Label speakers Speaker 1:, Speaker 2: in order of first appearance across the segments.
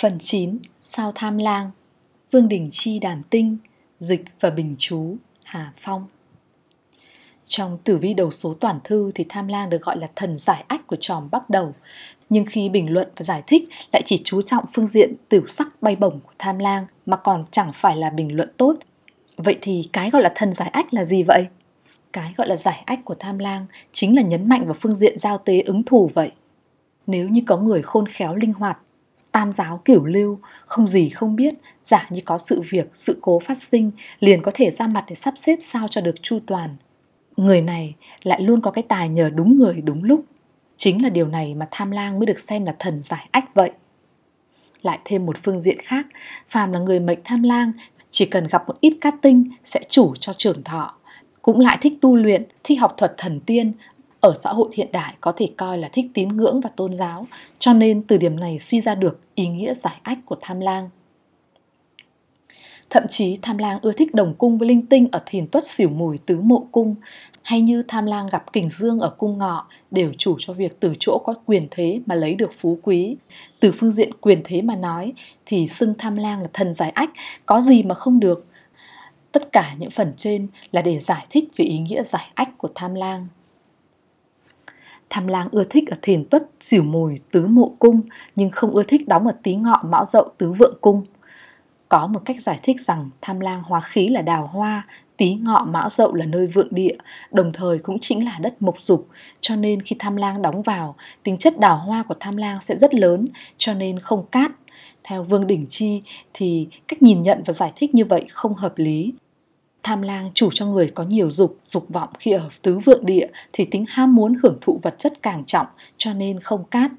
Speaker 1: Phần 9 Sao tham lang, Vương Đình Chi đàm tinh, Dịch và bình chú, Hà Phong Trong tử vi đầu số toàn thư thì tham lang được gọi là thần giải ách của tròm bắt đầu nhưng khi bình luận và giải thích lại chỉ chú trọng phương diện tiểu sắc bay bổng của tham lang mà còn chẳng phải là bình luận tốt. Vậy thì cái gọi là thần giải ách là gì vậy? Cái gọi là giải ách của tham lang chính là nhấn mạnh vào phương diện giao tế ứng thủ vậy. Nếu như có người khôn khéo linh hoạt tam giáo kiểu lưu, không gì không biết, giả như có sự việc, sự cố phát sinh, liền có thể ra mặt để sắp xếp sao cho được chu toàn. Người này lại luôn có cái tài nhờ đúng người đúng lúc. Chính là điều này mà tham lang mới được xem là thần giải ách vậy. Lại thêm một phương diện khác, phàm là người mệnh tham lang, chỉ cần gặp một ít cát tinh sẽ chủ cho trưởng thọ. Cũng lại thích tu luyện, thích học thuật thần tiên, ở xã hội hiện đại có thể coi là thích tín ngưỡng và tôn giáo, cho nên từ điểm này suy ra được ý nghĩa giải ách của tham lang. Thậm chí tham lang ưa thích đồng cung với linh tinh ở thiền tuất xỉu mùi tứ mộ cung, hay như tham lang gặp kình dương ở cung ngọ đều chủ cho việc từ chỗ có quyền thế mà lấy được phú quý. Từ phương diện quyền thế mà nói thì xưng tham lang là thần giải ách, có gì mà không được. Tất cả những phần trên là để giải thích về ý nghĩa giải ách của tham lang. Tham lang ưa thích ở thiền tuất, xỉu mùi, tứ mộ cung, nhưng không ưa thích đóng ở tí ngọ mão dậu tứ vượng cung. Có một cách giải thích rằng tham lang hóa khí là đào hoa, tí ngọ mão dậu là nơi vượng địa, đồng thời cũng chính là đất mộc dục, cho nên khi tham lang đóng vào, tính chất đào hoa của tham lang sẽ rất lớn, cho nên không cát. Theo Vương Đỉnh Chi thì cách nhìn nhận và giải thích như vậy không hợp lý. Tham lang chủ cho người có nhiều dục, dục vọng khi ở tứ vượng địa thì tính ham muốn hưởng thụ vật chất càng trọng cho nên không cát.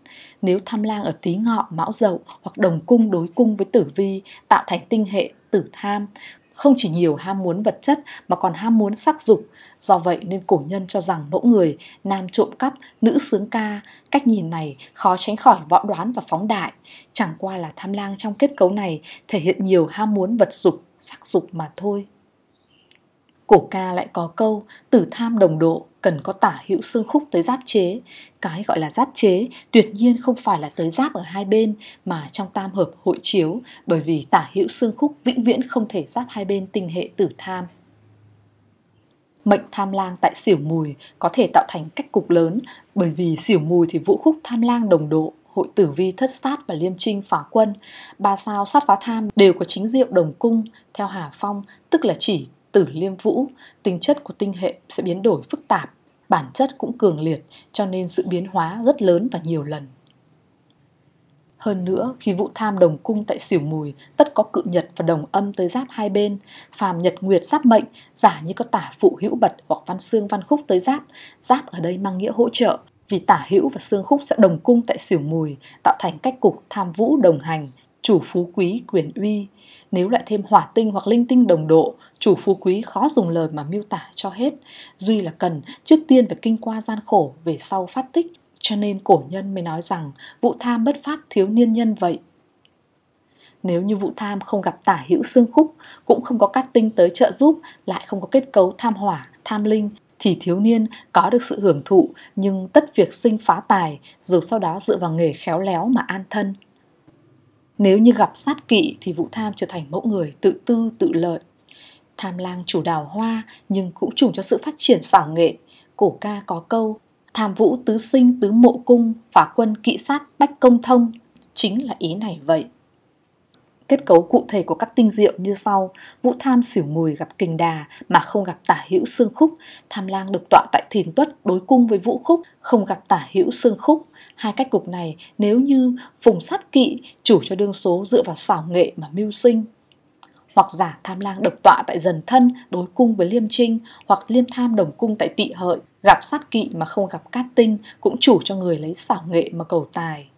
Speaker 1: Nếu tham lang ở tí ngọ, mão dậu hoặc đồng cung đối cung với tử vi tạo thành tinh hệ tử tham, không chỉ nhiều ham muốn vật chất mà còn ham muốn sắc dục. Do vậy nên cổ nhân cho rằng mẫu người nam trộm cắp, nữ sướng ca, cách nhìn này khó tránh khỏi võ đoán và phóng đại. Chẳng qua là tham lang trong kết cấu này thể hiện nhiều ham muốn vật dục, sắc dục mà thôi. Cổ ca lại có câu, tử tham đồng độ, cần có tả hữu xương khúc tới giáp chế. Cái gọi là giáp chế, tuyệt nhiên không phải là tới giáp ở hai bên, mà trong tam hợp hội chiếu, bởi vì tả hữu xương khúc vĩnh viễn không thể giáp hai bên tình hệ tử tham. Mệnh tham lang tại xỉu mùi có thể tạo thành cách cục lớn, bởi vì xỉu mùi thì vũ khúc tham lang đồng độ, hội tử vi thất sát và liêm trinh phá quân ba sao sát phá tham đều có chính diệu đồng cung, theo hà phong, tức là chỉ tử liêm vũ, tính chất của tinh hệ sẽ biến đổi phức tạp, bản chất cũng cường liệt, cho nên sự biến hóa rất lớn và nhiều lần. Hơn nữa, khi vũ tham đồng cung tại xỉu mùi, tất có cự nhật và đồng âm tới giáp hai bên, phàm nhật nguyệt giáp mệnh, giả như có tả phụ hữu bật hoặc văn xương văn khúc tới giáp. Giáp ở đây mang nghĩa hỗ trợ, vì tả hữu và xương khúc sẽ đồng cung tại xỉu mùi, tạo thành cách cục tham vũ đồng hành, chủ phú quý quyền uy. Nếu lại thêm hỏa tinh hoặc linh tinh đồng độ, chủ phú quý khó dùng lời mà miêu tả cho hết. Duy là cần trước tiên phải kinh qua gian khổ, về sau phát tích. Cho nên cổ nhân mới nói rằng vụ tham bất phát thiếu niên nhân vậy. Nếu như vụ tham không gặp tả hữu xương khúc, cũng không có các tinh tới trợ giúp, lại không có kết cấu tham hỏa, tham linh, thì thiếu niên có được sự hưởng thụ nhưng tất việc sinh phá tài dù sau đó dựa vào nghề khéo léo mà an thân. Nếu như gặp sát kỵ thì Vũ Tham trở thành mẫu người tự tư tự lợi. Tham lang chủ đào hoa nhưng cũng chủ cho sự phát triển xảo nghệ. Cổ ca có câu Tham vũ tứ sinh tứ mộ cung, phá quân kỵ sát bách công thông. Chính là ý này vậy. Kết cấu cụ thể của các tinh diệu như sau. Vũ tham xỉu mùi gặp kình đà mà không gặp tả hữu xương khúc. Tham lang được tọa tại thìn tuất đối cung với vũ khúc, không gặp tả hữu xương khúc. Hai cách cục này nếu như phùng sát kỵ, chủ cho đương số dựa vào xảo nghệ mà mưu sinh. Hoặc giả tham lang độc tọa tại dần thân đối cung với liêm trinh, hoặc liêm tham đồng cung tại tị hợi. Gặp sát kỵ mà không gặp cát tinh cũng chủ cho người lấy xảo nghệ mà cầu tài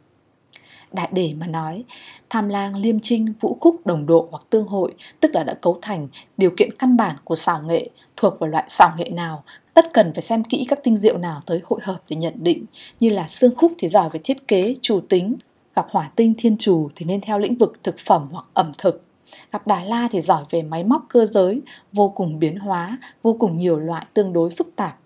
Speaker 1: đại để mà nói, tham lang, liêm trinh vũ khúc, đồng độ hoặc tương hội, tức là đã cấu thành điều kiện căn bản của xảo nghệ, thuộc vào loại xảo nghệ nào, tất cần phải xem kỹ các tinh diệu nào tới hội hợp để nhận định, như là xương khúc thì giỏi về thiết kế chủ tính, gặp hỏa tinh, thiên chủ thì nên theo lĩnh vực thực phẩm hoặc ẩm thực. Gặp đà la thì giỏi về máy móc cơ giới, vô cùng biến hóa, vô cùng nhiều loại tương đối phức tạp.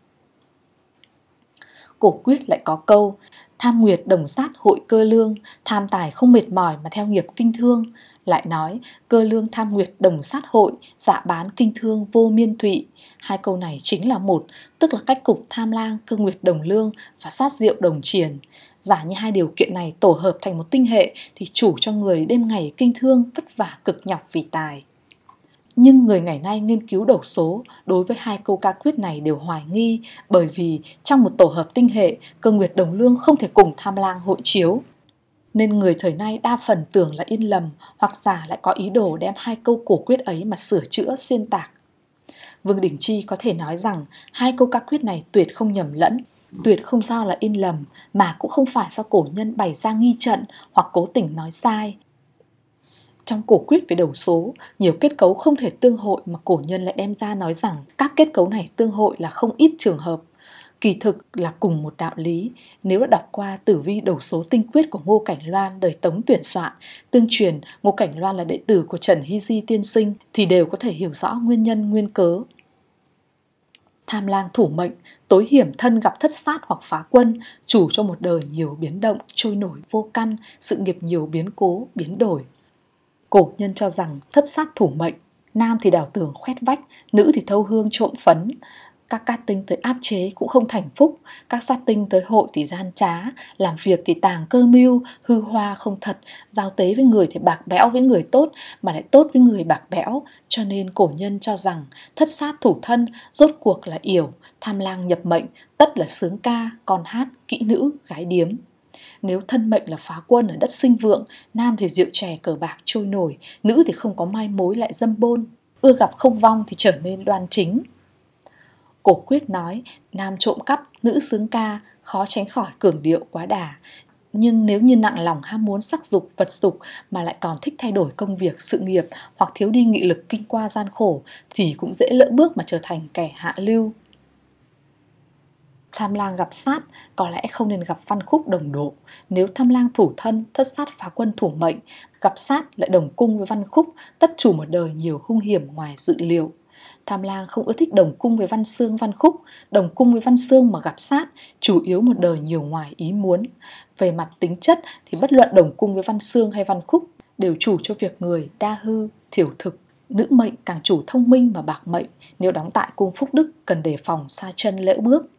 Speaker 1: Cổ quyết lại có câu Tham nguyệt đồng sát hội cơ lương, tham tài không mệt mỏi mà theo nghiệp kinh thương. Lại nói, cơ lương tham nguyệt đồng sát hội, dạ bán kinh thương vô miên thụy. Hai câu này chính là một, tức là cách cục tham lang, cơ nguyệt đồng lương và sát diệu đồng triền. Giả như hai điều kiện này tổ hợp thành một tinh hệ thì chủ cho người đêm ngày kinh thương vất vả cực nhọc vì tài. Nhưng người ngày nay nghiên cứu đầu số đối với hai câu ca quyết này đều hoài nghi bởi vì trong một tổ hợp tinh hệ, cơ nguyệt đồng lương không thể cùng tham lang hội chiếu. Nên người thời nay đa phần tưởng là in lầm hoặc giả lại có ý đồ đem hai câu cổ quyết ấy mà sửa chữa xuyên tạc. Vương Đình Chi có thể nói rằng hai câu ca quyết này tuyệt không nhầm lẫn, tuyệt không sao là in lầm mà cũng không phải do cổ nhân bày ra nghi trận hoặc cố tình nói sai trong cổ quyết về đầu số, nhiều kết cấu không thể tương hội mà cổ nhân lại đem ra nói rằng các kết cấu này tương hội là không ít trường hợp. Kỳ thực là cùng một đạo lý, nếu đã đọc qua tử vi đầu số tinh quyết của Ngô Cảnh Loan đời Tống tuyển soạn, tương truyền Ngô Cảnh Loan là đệ tử của Trần Hy Di tiên sinh thì đều có thể hiểu rõ nguyên nhân nguyên cớ. Tham lang thủ mệnh, tối hiểm thân gặp thất sát hoặc phá quân, chủ cho một đời nhiều biến động, trôi nổi vô căn, sự nghiệp nhiều biến cố, biến đổi. Cổ nhân cho rằng thất sát thủ mệnh, nam thì đào tường khoét vách, nữ thì thâu hương trộm phấn. Các cát tinh tới áp chế cũng không thành phúc, các sát tinh tới hội thì gian trá, làm việc thì tàng cơ mưu, hư hoa không thật, giao tế với người thì bạc bẽo với người tốt, mà lại tốt với người bạc bẽo. Cho nên cổ nhân cho rằng thất sát thủ thân, rốt cuộc là yểu, tham lang nhập mệnh, tất là sướng ca, con hát, kỹ nữ, gái điếm. Nếu thân mệnh là phá quân ở đất sinh vượng, nam thì rượu chè cờ bạc trôi nổi, nữ thì không có mai mối lại dâm bôn, ưa gặp không vong thì trở nên đoan chính. Cổ quyết nói, nam trộm cắp, nữ sướng ca, khó tránh khỏi cường điệu quá đà. Nhưng nếu như nặng lòng ham muốn sắc dục, vật dục mà lại còn thích thay đổi công việc, sự nghiệp hoặc thiếu đi nghị lực kinh qua gian khổ thì cũng dễ lỡ bước mà trở thành kẻ hạ lưu. Tham lang gặp sát, có lẽ không nên gặp văn khúc đồng độ. Nếu tham lang thủ thân, thất sát phá quân thủ mệnh, gặp sát lại đồng cung với văn khúc, tất chủ một đời nhiều hung hiểm ngoài dự liệu. Tham lang không ưa thích đồng cung với văn xương văn khúc, đồng cung với văn xương mà gặp sát, chủ yếu một đời nhiều ngoài ý muốn. Về mặt tính chất thì bất luận đồng cung với văn xương hay văn khúc đều chủ cho việc người đa hư, thiểu thực. Nữ mệnh càng chủ thông minh mà bạc mệnh, nếu đóng tại cung phúc đức cần đề phòng xa chân lỡ bước.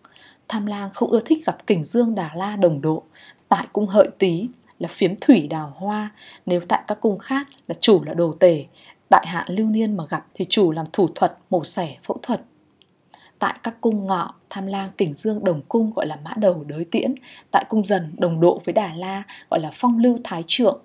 Speaker 1: Tham lang không ưa thích gặp kình dương đà la đồng độ. Tại cung hợi tý là phiếm thủy đào hoa Nếu tại các cung khác là chủ là đồ tể. Đại hạ lưu niên mà gặp thì chủ làm thủ thuật, mổ xẻ, phẫu thuật. Tại các cung ngọ, tham lang kình dương đồng cung gọi là mã đầu đới tiễn. Tại cung dần đồng độ với đà la gọi là phong lưu thái trượng.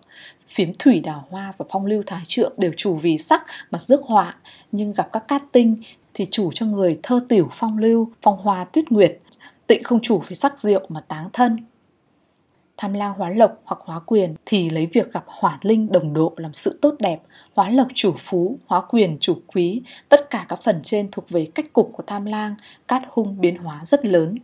Speaker 1: Phiếm thủy đào hoa và phong lưu thái trượng đều chủ vì sắc mà rước họa. Nhưng gặp các cát tinh thì chủ cho người thơ tiểu phong lưu, phong hoa tuyết nguyệt. Tịnh không chủ với sắc rượu mà táng thân Tham lang hóa lộc hoặc hóa quyền thì lấy việc gặp hỏa linh đồng độ làm sự tốt đẹp, hóa lộc chủ phú, hóa quyền chủ quý, tất cả các phần trên thuộc về cách cục của tham lang, cát hung biến hóa rất lớn.